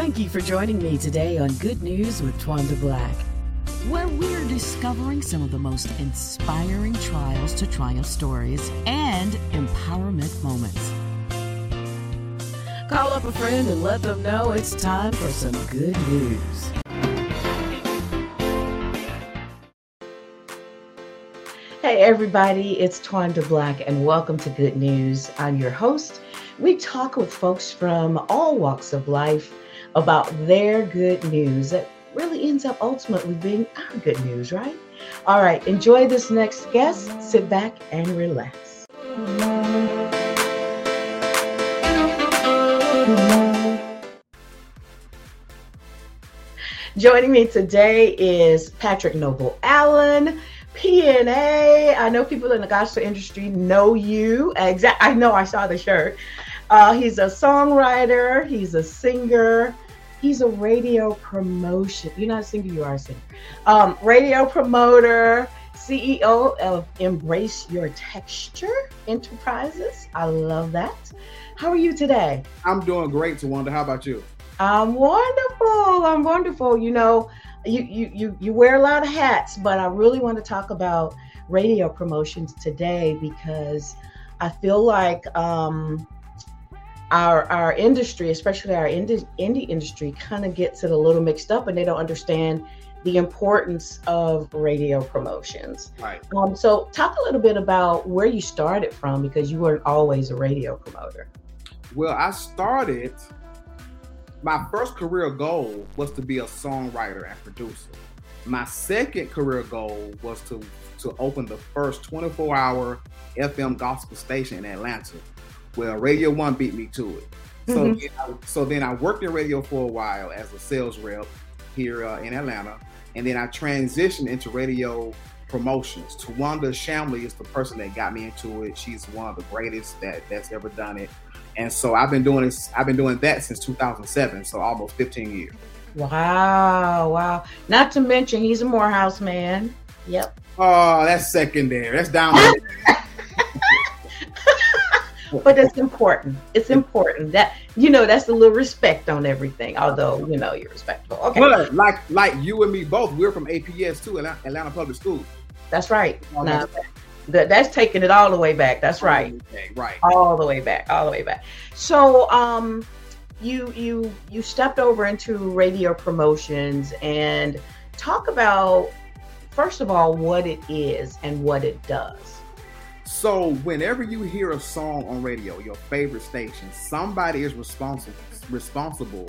Thank you for joining me today on Good News with Twanda Black, where we're discovering some of the most inspiring trials to triumph stories and empowerment moments. Call up a friend and let them know it's time for some good news. Hey, everybody, it's Twanda Black, and welcome to Good News. I'm your host. We talk with folks from all walks of life about their good news that really ends up ultimately being our good news, right? All right, enjoy this next guest. Sit back and relax. Joining me today is Patrick Noble Allen. PNA. I know people in the gospel industry know you. Exact. I know. I saw the shirt. Uh, he's a songwriter. He's a singer. He's a radio promotion. You're not a singer. You are a singer. Um, radio promoter. CEO of Embrace Your Texture Enterprises. I love that. How are you today? I'm doing great, Tawanda. How about you? I'm wonderful. I'm wonderful. You know, you you you you wear a lot of hats, but I really want to talk about radio promotions today because I feel like um, our our industry, especially our indie, indie industry, kind of gets it a little mixed up, and they don't understand the importance of radio promotions. Right. Um, so, talk a little bit about where you started from because you weren't always a radio promoter. Well, I started my first career goal was to be a songwriter and producer. My second career goal was to to open the first 24-hour FM gospel station in Atlanta. Well, Radio One beat me to it. So, mm-hmm. then I, so then I worked in radio for a while as a sales rep here uh, in Atlanta, and then I transitioned into radio promotions. Tawanda Shamley is the person that got me into it. She's one of the greatest that that's ever done it. And so I've been doing this, I've been doing that since 2007, so almost 15 years. Wow, wow. Not to mention he's a Morehouse man. Yep. Oh, that's secondary. That's down but it's important. It's important that you know that's a little respect on everything. Although you know you're respectful. Okay. But like like you and me both, we're from APS too, Atlanta Public Schools. That's right. Now, that, that's taking it all the way back. That's right. Okay, right. All the way back. All the way back. So um you you you stepped over into radio promotions and talk about first of all what it is and what it does. So whenever you hear a song on radio, your favorite station, somebody is responsible responsible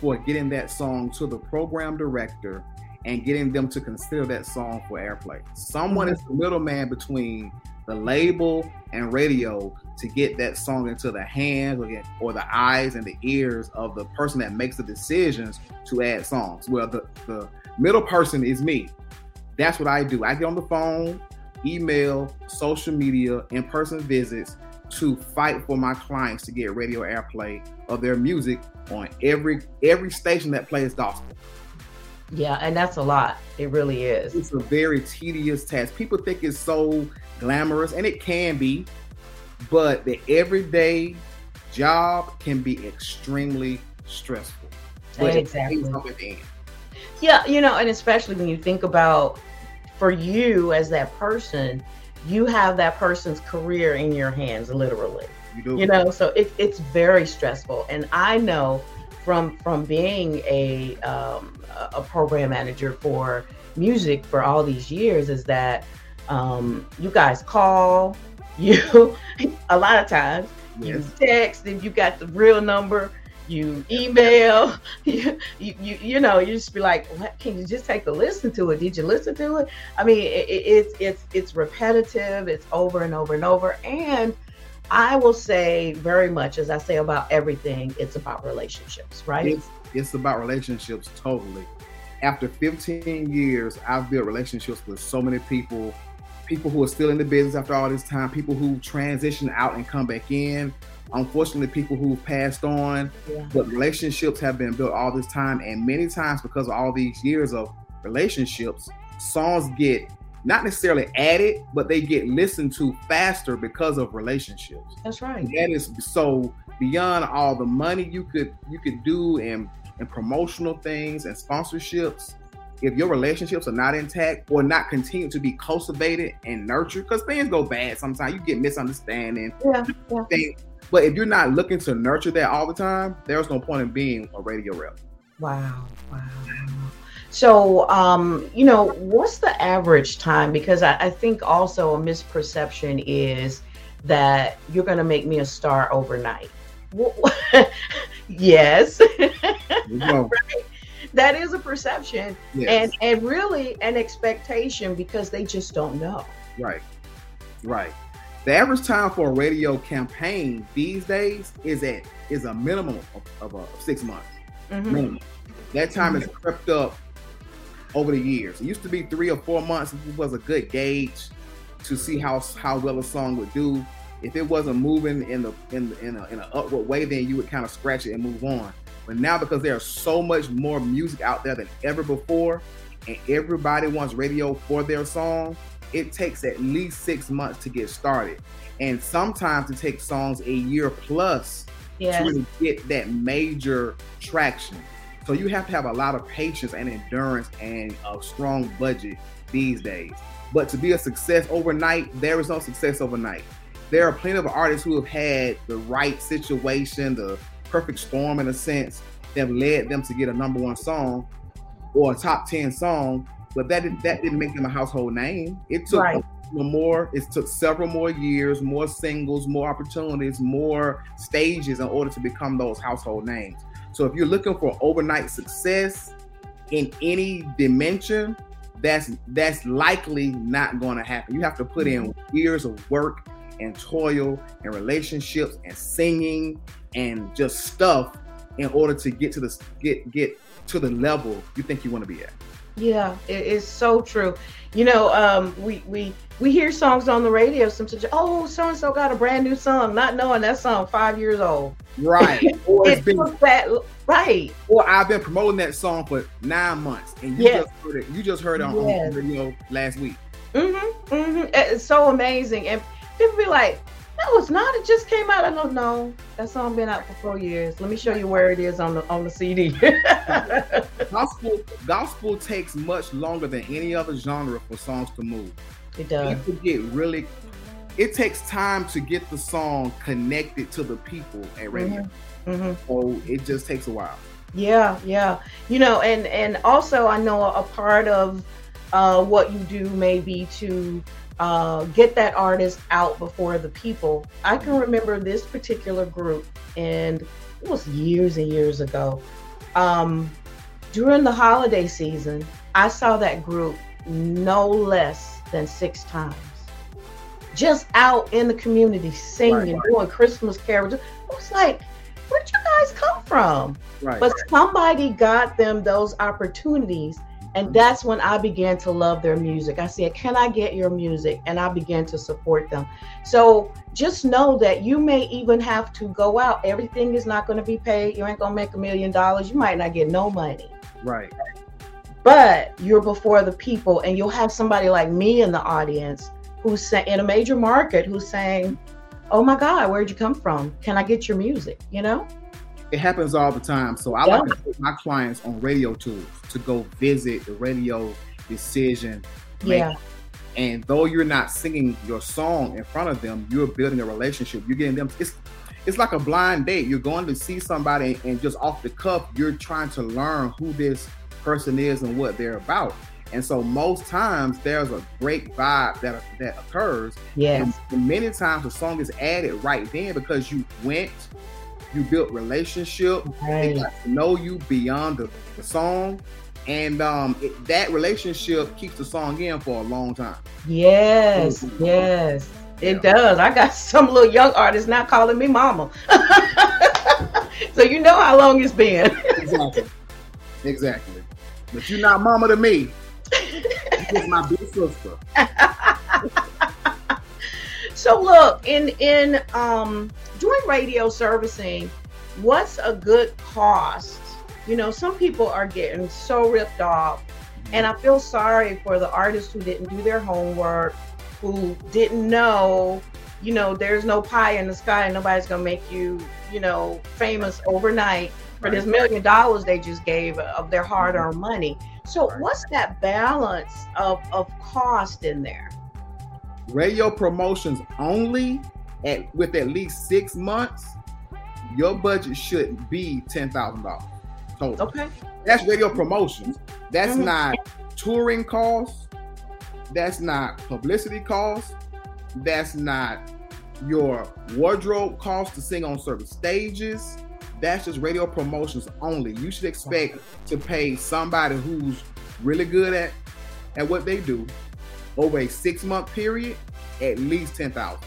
for getting that song to the program director and getting them to consider that song for airplay. Someone mm-hmm. is the middleman between the label and radio to get that song into the hands or the eyes and the ears of the person that makes the decisions to add songs. Well, the, the middle person is me. That's what I do. I get on the phone, email, social media, in person visits to fight for my clients to get radio airplay of their music on every every station that plays gospel. Yeah, and that's a lot. It really is. It's a very tedious task. People think it's so glamorous, and it can be, but the everyday job can be extremely stressful. But exactly. Yeah, you know, and especially when you think about for you as that person, you have that person's career in your hands, literally. You do. You know, so it, it's very stressful. And I know from from being a um, a program manager for music for all these years is that um, you guys call you a lot of times yes. you text if you got the real number you email you, you you, know you just be like what? Can you just take a listen to it? Did you listen to it? I mean it, it, it's it's it's repetitive it's over and over and over and i will say very much as i say about everything it's about relationships right? It's, it's about relationships totally. After 15 years i've built relationships with so many people people who are still in the business after all this time people who transition out and come back in unfortunately people who've passed on yeah. but relationships have been built all this time and many times because of all these years of relationships songs get not necessarily added but they get listened to faster because of relationships that's right that is so beyond all the money you could you could do and and promotional things and sponsorships, if your relationships are not intact or not continue to be cultivated and nurtured, because things go bad sometimes, you get misunderstanding. Yeah, yeah. Things, but if you're not looking to nurture that all the time, there's no point in being a radio rep. Wow, wow. So, um, you know, what's the average time? Because I, I think also a misperception is that you're going to make me a star overnight. yes. right? That is a perception yes. and, and really an expectation because they just don't know. Right. Right. The average time for a radio campaign these days is at is a minimum of, of uh, six months. Mm-hmm. Minimum. That time mm-hmm. has crept up over the years. It used to be three or four months was a good gauge to see how how well a song would do. If it wasn't moving in the in in, a, in an upward way, then you would kind of scratch it and move on. But now because there's so much more music out there than ever before, and everybody wants radio for their song, it takes at least six months to get started. And sometimes it takes songs a year plus yes. to really get that major traction. So you have to have a lot of patience and endurance and a strong budget these days. But to be a success overnight, there is no success overnight. There are plenty of artists who have had the right situation, the perfect storm in a sense, that led them to get a number one song or a top 10 song, but that, did, that didn't make them a household name. It took right. more, it took several more years, more singles, more opportunities, more stages in order to become those household names. So if you're looking for overnight success in any dimension, that's that's likely not going to happen. You have to put in mm-hmm. years of work and toil and relationships and singing and just stuff in order to get to the get get to the level you think you want to be at. Yeah, it is so true. You know, um, we we we hear songs on the radio sometimes. Oh, so and so got a brand new song, not knowing that song five years old. Right. Or it's been that right. Or I've been promoting that song for nine months, and you yes. just heard it. You just heard it on, yes. on radio last week. Mm-hmm. Mm-hmm. It's so amazing, and people be like, "That was not. It just came out." I don't know. That song been out for four years. Let me show you where it is on the on the CD. gospel gospel takes much longer than any other genre for songs to move. It does. People get really it takes time to get the song connected to the people at radio. Mm-hmm. Mm-hmm. So it just takes a while. Yeah, yeah. You know, and and also I know a part of uh, what you do may be to uh, get that artist out before the people. I can remember this particular group, and it was years and years ago. Um, during the holiday season, I saw that group no less than six times just out in the community singing, right, doing Christmas carols. It was like, where'd you guys come from? Right, but somebody got them those opportunities. And that's when I began to love their music. I said, Can I get your music? And I began to support them. So just know that you may even have to go out. Everything is not going to be paid. You ain't going to make a million dollars. You might not get no money. Right. But you're before the people, and you'll have somebody like me in the audience who's in a major market who's saying, "Oh my God, where'd you come from? Can I get your music?" You know. It happens all the time. So I yeah. like to put my clients on radio tours to go visit the radio decision. Yeah. And though you're not singing your song in front of them, you're building a relationship. You're getting them. It's it's like a blind date. You're going to see somebody and just off the cuff, you're trying to learn who this person is and what they're about. And so most times there's a great vibe that that occurs. Yes. And many times the song is added right then because you went, you built relationship, right. they got to know you beyond the, the song. And um, it, that relationship keeps the song in for a long time. Yes, yes, it yeah. does. I got some little young artists now calling me mama. so you know how long it's been. exactly. Exactly. But you're not mama to me my big sister. So look, in in um doing radio servicing, what's a good cost? You know, some people are getting so ripped off. And I feel sorry for the artists who didn't do their homework, who didn't know, you know, there's no pie in the sky and nobody's gonna make you, you know, famous overnight. for this million dollars they just gave of their hard-earned money. So what's that balance of, of cost in there? Radio promotions only at with at least six months, your budget should be ten thousand dollars total. Okay. That's radio promotions. That's mm-hmm. not touring costs. That's not publicity costs. That's not your wardrobe costs to sing on certain stages. That's just radio promotions only. You should expect to pay somebody who's really good at at what they do over a six month period at least ten thousand.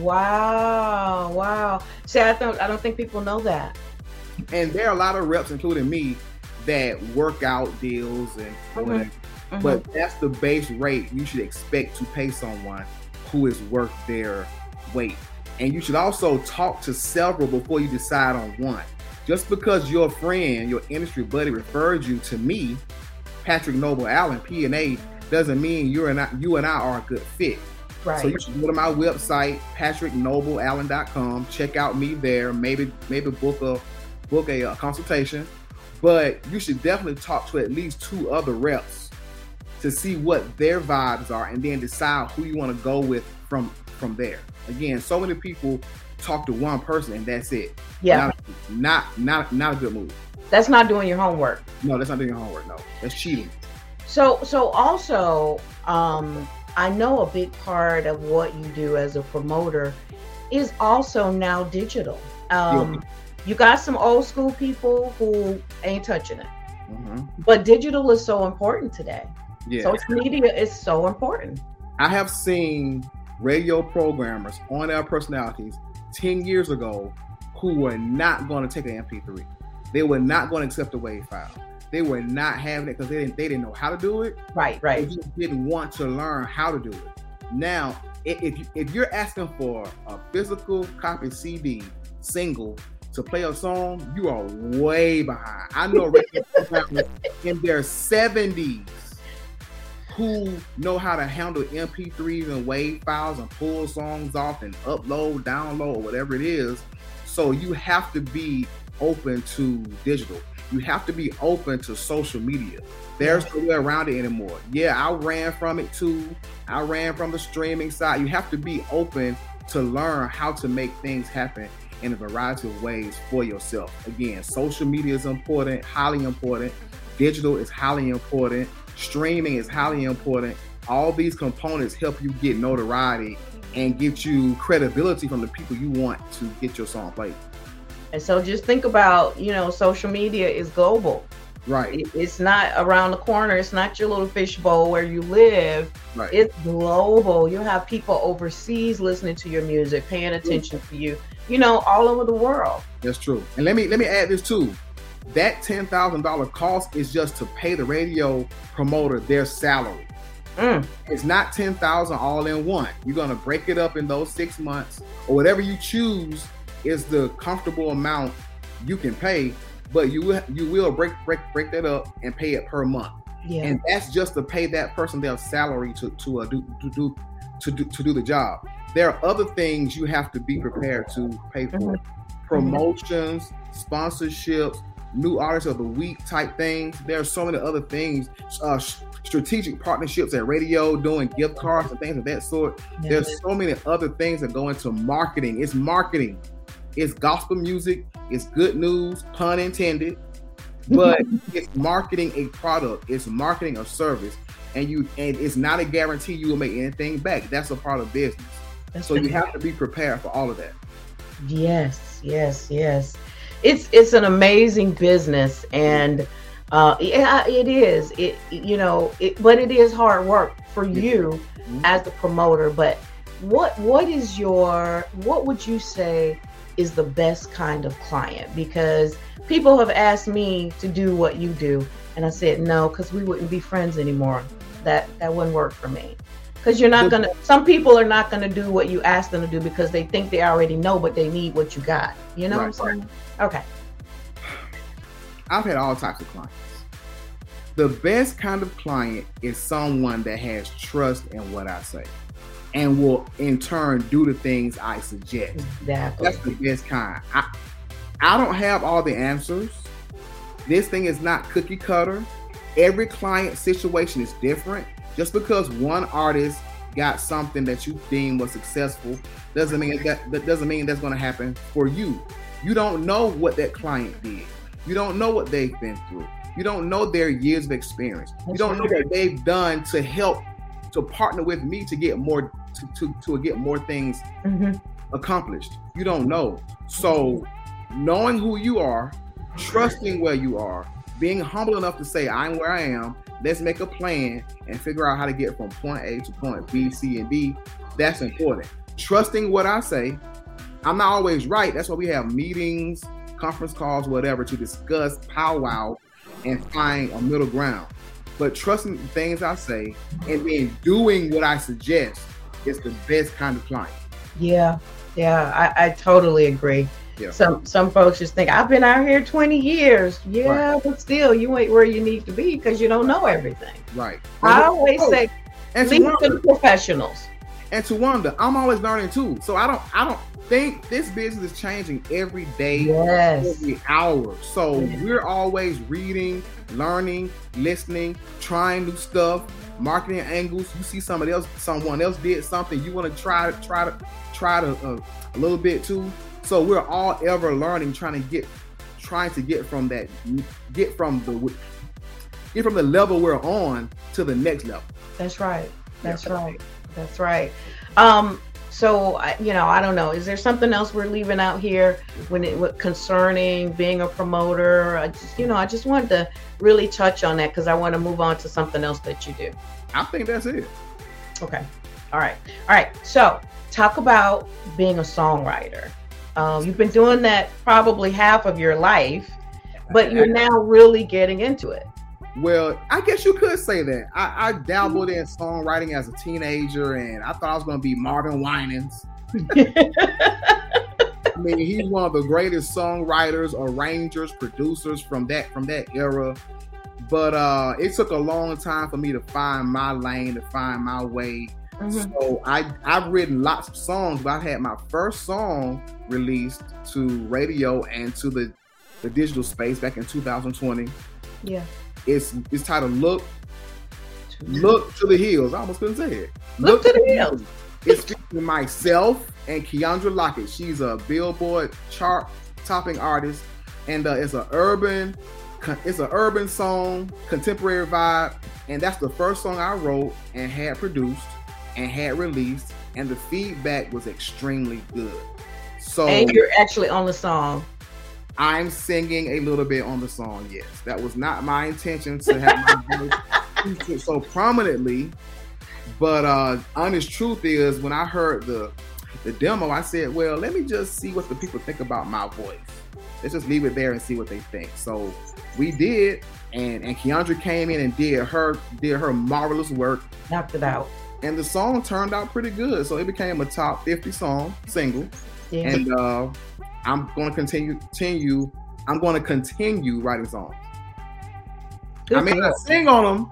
Wow, wow. See, I don't I don't think people know that. And there are a lot of reps, including me, that work out deals and mm-hmm. whatever. Mm-hmm. But that's the base rate you should expect to pay someone who is worth their weight. And you should also talk to several before you decide on one. Just because your friend, your industry buddy referred you to me, Patrick Noble Allen, P&A, doesn't mean you're not you and I are a good fit. Right. So you should go to my website, patricknobleallen.com. Check out me there. Maybe maybe book a book a, a consultation. But you should definitely talk to at least two other reps to see what their vibes are, and then decide who you want to go with from from there. Again, so many people talk to one person and that's it. Yeah. Not not not, not a good move. That's not doing your homework. No, that's not doing your homework. No, that's cheating. So so also, um, I know a big part of what you do as a promoter is also now digital. Um, yeah. You got some old school people who ain't touching it, mm-hmm. but digital is so important today. Yeah. Social media is so important. I have seen radio programmers on air personalities 10 years ago who were not going to take an MP3. They were not going to accept a WAV file. They were not having it because they didn't they didn't know how to do it. Right, right. They just didn't want to learn how to do it. Now, if if you're asking for a physical copy CD single to play a song, you are way behind. I know in their 70s who know how to handle MP3s and WAV files and pull songs off and upload, download, whatever it is. So you have to be open to digital. You have to be open to social media. There's no way around it anymore. Yeah, I ran from it too. I ran from the streaming side. You have to be open to learn how to make things happen in a variety of ways for yourself. Again, social media is important, highly important. Digital is highly important streaming is highly important. All these components help you get notoriety and get you credibility from the people you want to get your song played. And so just think about, you know, social media is global. Right. It's not around the corner. It's not your little fishbowl where you live. Right. It's global. You have people overseas listening to your music, paying attention to you, you know, all over the world. That's true. And let me let me add this too that $10,000 cost is just to pay the radio promoter their salary. Mm. It's not 10,000 all in one. You're to break it up in those 6 months or whatever you choose is the comfortable amount you can pay, but you will you will break break break that up and pay it per month. Yeah. And that's just to pay that person their salary to to uh, do to do to do to do the job. There are other things you have to be prepared to pay for. Mm-hmm. Promotions, sponsorships, new artists of the week type things. There are so many other things, uh, strategic partnerships at radio, doing gift cards and things of that sort. There's so many other things that go into marketing. It's marketing. It's gospel music. It's good news, pun intended. But it's marketing a product. It's marketing a service, and you and it's not a guarantee you will make anything back. That's a part of business. That's so you have to be prepared for all of that. Yes, yes, yes it's it's an amazing business and uh, yeah, it is. It you know, it, but it is hard work for you mm-hmm. as the promoter. But what what is your what would you say is the best kind of client? Because people have asked me to do what you do, and I said no, because we wouldn't be friends anymore. That that wouldn't work for me. Because you're not gonna some people are not gonna do what you ask them to do because they think they already know but they need what you got. You know right, what i'm saying? Okay. I've had all types of clients. The best kind of client is someone that has trust in what i say and will in turn do the things i suggest exactly that's the best kind i i don't have all the answers This thing is not cookie cutter. Every client situation is different. Just because one artist got something that you deem was successful doesn't mean that that doesn't mean that's going to happen for you. You don't know what that client did. You don't know what they've been through. You don't know their years of experience. You don't know what they've done to help to partner with me to get more to to, to get more things mm-hmm. accomplished. You don't know. So knowing who you are, trusting where you are, being humble enough to say, I'm where I am, let's make a plan and figure out how to get from point A to point B, C, and D. That's important. Trusting what I say. I'm not always right. That's why we have meetings, conference calls, whatever, to discuss powwow and find a middle ground. But trusting the things I say and then doing what I suggest is the best kind of client. Yeah, yeah, I, I totally agree. Yeah. Some some folks just think I've been out here 20 years. Yeah, right. but still you ain't where you need to be because you don't know everything. Right. I always oh, oh say and leave to the professionals. And Tawanda, I'm always learning too. So I don't I don't think this business is changing every day, yes. every hour. So yes. we're always reading, learning, listening, trying new stuff, marketing angles. You see somebody else, someone else did something, you want to try to try to try to uh, a little bit too. So we're all ever learning, trying to get, trying to get from that, get from the, get from the level we're on to the next level. That's right. That's yeah. right. That's right. Um, so you know, I don't know. Is there something else we're leaving out here when it concerning being a promoter? I just, you know, I just wanted to really touch on that because I want to move on to something else that you do. I think that's it. Okay. All right. All right. So talk about being a songwriter. Um, you've been doing that probably half of your life, but you're now really getting into it. Well, I guess you could say that. I, I dabbled in songwriting as a teenager, and I thought I was going to be Marvin Winans. I mean, he's one of the greatest songwriters, arrangers, producers from that from that era. But uh, it took a long time for me to find my lane, to find my way. Mm-hmm. So I I've written lots of songs, but I had my first song released to radio and to the the digital space back in 2020. Yeah. It's it's titled Look Look to the Hills. I almost couldn't say it. Look, Look to the Hills. It's featuring myself and Keandra Lockett. She's a Billboard chart topping artist, and uh, it's an urban it's an urban song, contemporary vibe, and that's the first song I wrote and had produced and had released, and the feedback was extremely good. So and you're actually on the song. I'm singing a little bit on the song. Yes, that was not my intention to have my voice so prominently. But uh honest truth is, when I heard the the demo, I said, "Well, let me just see what the people think about my voice. Let's just leave it there and see what they think." So we did, and and Keandra came in and did her did her marvelous work. Knocked it out and the song turned out pretty good. So it became a top 50 song single. Yeah. And uh, I'm going to continue, continue. I'm going to continue writing songs. Good I may not sing on them.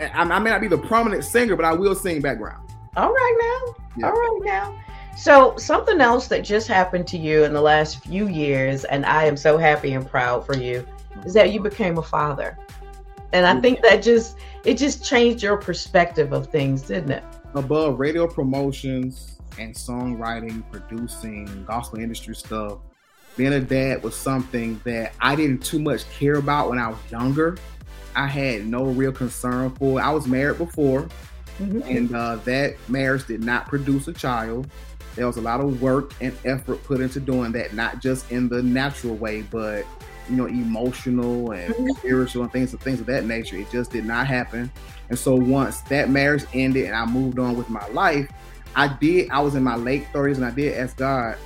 I, I, may not be the prominent singer, but I will sing background. All right now. Yeah. All right now. So something else that just happened to you in the last few years, and I am so happy and proud for you, is that you became a father. And I think that just it just changed your perspective of things, didn't it? Above radio promotions and songwriting, producing, gospel industry stuff, being a dad was something that I didn't too much care about when I was younger. I had no real concern for. I was married before, mm-hmm. and uh, that marriage did not produce a child. There was a lot of work and effort put into doing that, not just in the natural way, but you know, emotional and mm-hmm. spiritual and things of things of that nature. It just did not happen. And so once that marriage ended and I moved on with my life, I did. I was in my late 30s and I did ask God,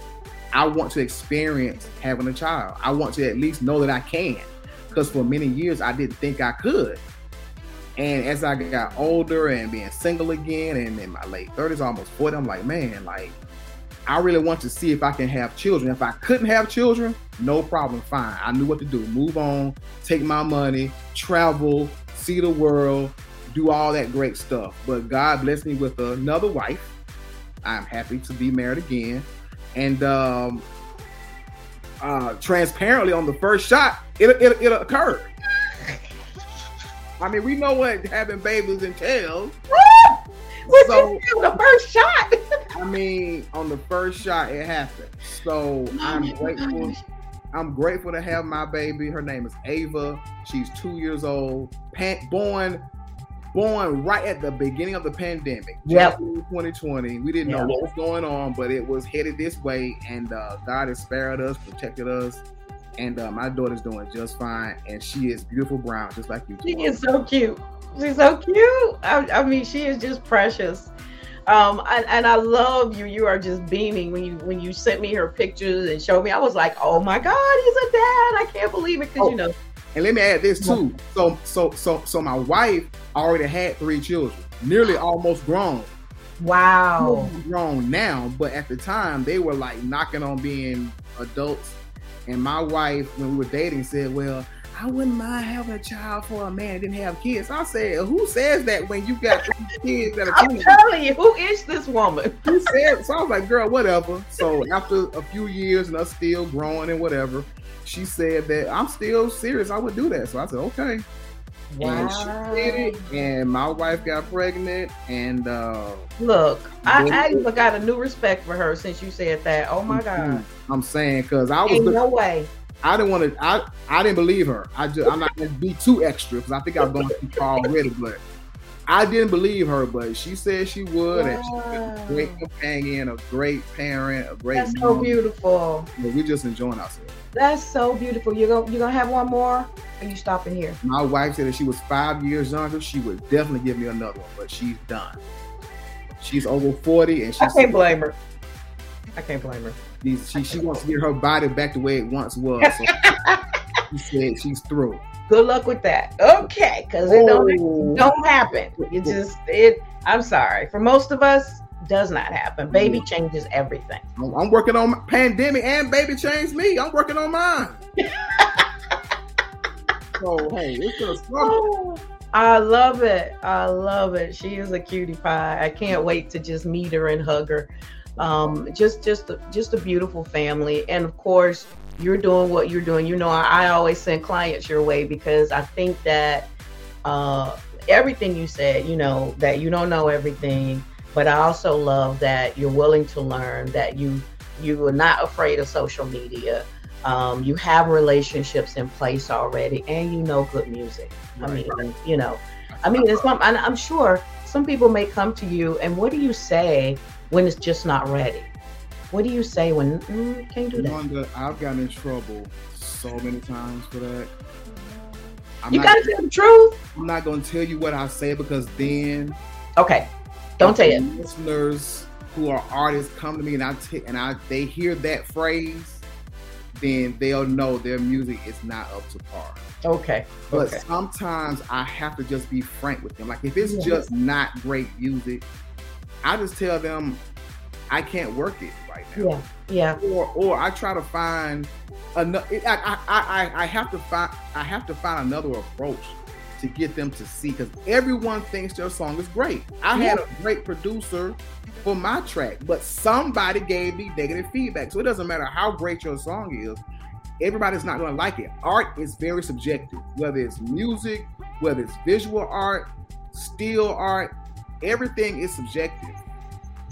I want to experience having a child. I want to at least know that I can. Because for many years I didn't think I could. And as I got older and being single again and in my late 30s, almost 40, I'm like, man, like I really want to see if I can have children. If I couldn't have children, no problem, fine. I knew what to do. Move on, take my money, travel, see the world, do all that great stuff. But God blessed me with another wife. I'm happy to be married again. And um, uh, transparently on the first shot, it it, it occurred. I mean, we know what having babies entails. so the first shot. I mean, on the first shot, it happened. So oh I'm grateful. Gosh. I'm grateful to have my baby. Her name is Ava. She's two years old. Born born right at the beginning of the pandemic. Yep. 2020. We didn't yep. know what was going on, but it was headed this way, and uh, God has spared us, protected us. And uh, my daughter's doing just fine, and she is beautiful brown, just like you. She is so cute. She's so cute. I, I mean, she is just precious. Um, and, and, I love you. You are just beaming when you when you sent me her pictures and showed me. I was like, oh my god, he's a dad! I can't believe it because oh, you know. And let me add this too. So so so so my wife already had three children, nearly almost grown. Wow. Grown now, but at the time they were like knocking on being adults. And my wife, when we were dating, said, "Well, I wouldn't mind having a child for a man that didn't have kids. I said, who says that when you got kids that are I'm telling you, who is this woman? Who said so I was like, girl, whatever. So after a few years and us still growing and whatever, she said that I'm still serious. I would do that. So I said, okay. Wow. And she did it, and my wife got pregnant. And uh, look, I, I even got a new respect for her since you said that. Oh my god! I'm saying because I was Ain't no way. I didn't want to. I I didn't believe her. I just I'm not gonna be too extra because I think I've gone too far already. But I didn't believe her. But she said she would, wow. and she's a great companion, a great parent, a great. That's mom. so beautiful. But we're just enjoying ourselves. That's so beautiful. You go. You gonna have one more? Are you stopping here? My wife said if she was five years younger, she would definitely give me another one. But she's done. She's over forty, and she. I can't blame her. I can't blame her she she wants to get her body back the way it once was. So she said she's through. Good luck with that. Okay, because it don't, oh. don't happen. It just it. I'm sorry. For most of us, does not happen. Baby mm. changes everything. I'm working on pandemic and baby changed me. I'm working on mine. so oh, hey, it's gonna struggle. Oh, I love it. I love it. She is a cutie pie. I can't wait to just meet her and hug her um, just just just a beautiful family. And of course you're doing what you're doing. You know i, I always send clients your way because i think that uh, everything you said you know that you don't know everything but i also love that you're willing to learn that you you are not afraid of social media. Um, you have relationships in place already and you know good music. Right. i mean you know i mean it's i'm sure some people may come to you and what do you say when it's just not ready. What do you say when mm, can't do that? I've gotten in trouble so many times for that. I'm you gotta tell the truth. I'm not gonna tell you what I say because then okay, don't tell it. Listeners who are artists come to me and I t- and I they hear that phrase, then they'll know their music is not up to par. Okay. But okay. sometimes I have to just be frank with them. Like if it's just not great music, I just tell them I can't work it right now. Yeah, yeah. Or or I try to find another. I, I I I have to find I have to find another approach to get them to see because everyone thinks their song is great. I yeah. had a great producer for my track, but somebody gave me negative feedback. So it doesn't matter how great your song is, everybody's not going to like it. Art is very subjective, whether it's music, whether it's visual art, still art, everything is subjective.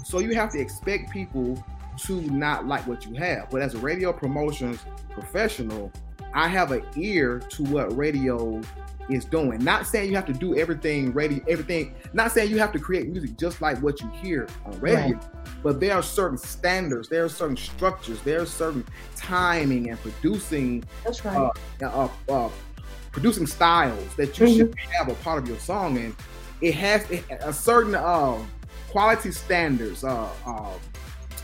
So you have to expect people to not like what you have. But as a radio promotions professional, I have an ear to what radio is doing. Not saying you have to do everything radio, everything. Not saying you have to create music just like what you hear on radio. Right. But there are certain standards, there are certain structures, there are certain timing and producing. That's right. Uh, uh, uh, producing styles that you mm-hmm. should have a part of your song, and it has a certain uh, quality standards. Uh, uh,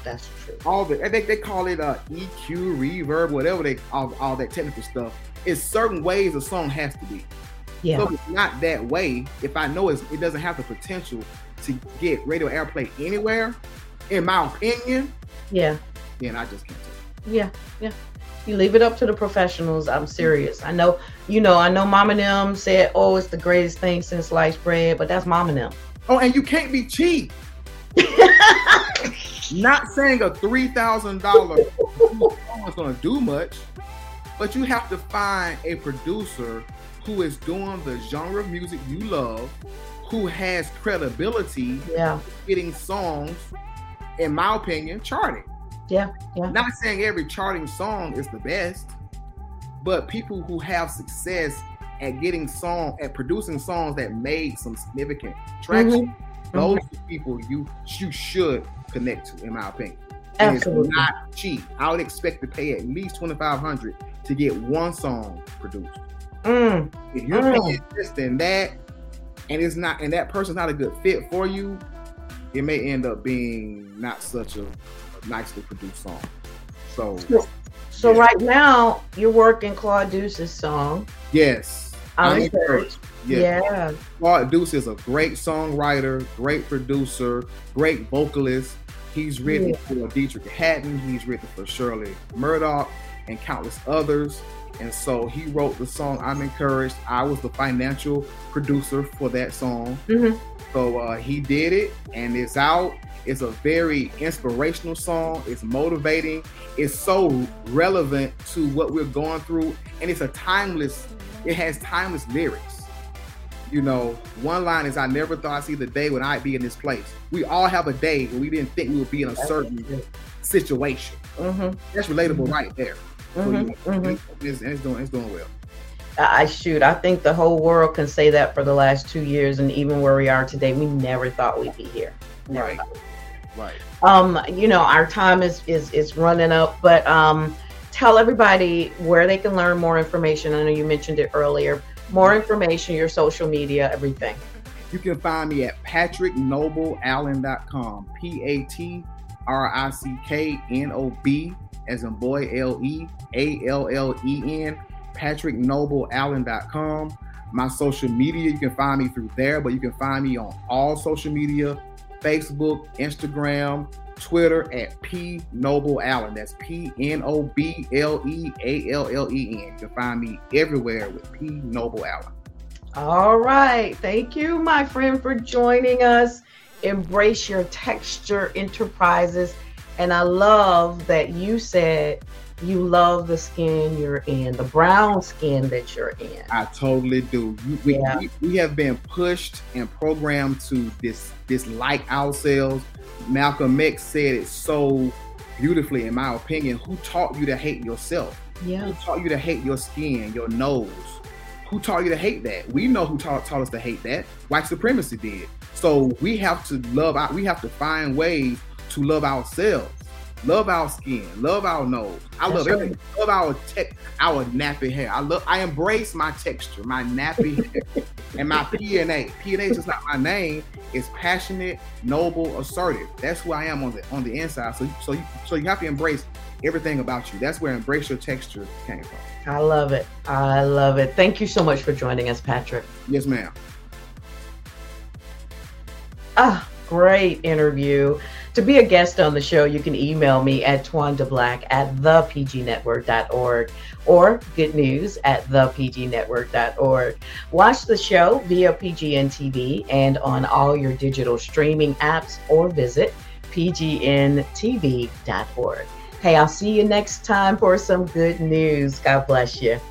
That's true. All the they, they call it uh, EQ, reverb, whatever they all, all that technical stuff. It's certain ways a song has to be. Yeah. So it's not that way. If I know it doesn't have the potential to get radio airplay anywhere, in my opinion, yeah, then I just can't. Yeah, yeah. You leave it up to the professionals. I'm serious. I know, you know, I know Mom and them said, oh, it's the greatest thing since sliced bread, but that's Mom and them. Oh, and you can't be cheap. Not saying a three thousand dollar song is going to do much, but you have to find a producer who is doing the genre of music you love, who has credibility, yeah, getting songs, in my opinion, charting. Yeah, yeah. Not saying every charting song is the best, but people who have success at getting song at producing songs that made some significant traction, mm-hmm. those mm-hmm. people you you should connect to, in my opinion. And Absolutely. it's not cheap. I would expect to pay at least twenty five hundred to get one song produced. Mm. If you're mm. paying this than that, and it's not, and that person's not a good fit for you, it may end up being not such a nicely produced song. So, so yeah. right now you're working Claude Deuce's song. Yes, I'm, encouraged. Yeah. yeah. Claude Deuce is a great songwriter, great producer, great vocalist. He's written yeah. for Dietrich Haddon. He's written for Shirley Murdock and countless others. And so he wrote the song I'm Encouraged. I was the financial producer for that song. Mm-hmm. So uh, he did it and it's out. It's a very inspirational song. It's motivating. It's so relevant to what we're going through. And it's a timeless, it has timeless lyrics. You know, one line is I never thought I'd see the day when I'd be in this place. We all have a day when we didn't think we would be in a certain situation. Mm-hmm. That's relatable mm-hmm. right there. Mm-hmm, mm-hmm. It's, it's, doing it's doing well. I shoot. I think the whole world can say that for the last two years, and even where we are today, we never thought we'd be here. Never right. Right. Um, you know, our time is is is running up, but um, tell everybody where they can learn more information. I know you mentioned it earlier. More information, your social media, everything. You can find me at patricknobleallen.com. P A T R I C K N O B as in boy L E A L L E N, patricknobleallen.com. My social media, you can find me through there, but you can find me on all social media Facebook, Instagram, Twitter at P Noble Allen. That's P N O B L E A L L E N. You can find me everywhere with P Noble Allen. All right. Thank you, my friend, for joining us. Embrace your texture enterprises and I love that you said you love the skin you're in, the brown skin that you're in. I totally do. We, yeah. we, we have been pushed and programmed to this dislike ourselves. Malcolm X said it so beautifully, in my opinion. Who taught you to hate yourself? Yeah. Who taught you to hate your skin, your nose? Who taught you to hate that? We know who taught, taught us to hate that. White supremacy did. So we have to love. We have to find ways to love ourselves, love our skin, love our nose. I love right. everything. Love our tech, our nappy hair. I love. I embrace my texture, my nappy hair, and my PNA. PNA is just not my name. It's passionate, noble, assertive. That's who I am on the on the inside. So so you, so you have to embrace everything about you. That's where embrace your texture came from. I love it. I love it. Thank you so much for joining us, Patrick. Yes, ma'am. Ah, great interview. To be a guest on the show, you can email me at twandablack at thepgnetwork.org or good news at thepgnetwork.org. Watch the show via PGN TV and on all your digital streaming apps or visit pgntv.org. Hey, I'll see you next time for some good news. God bless you.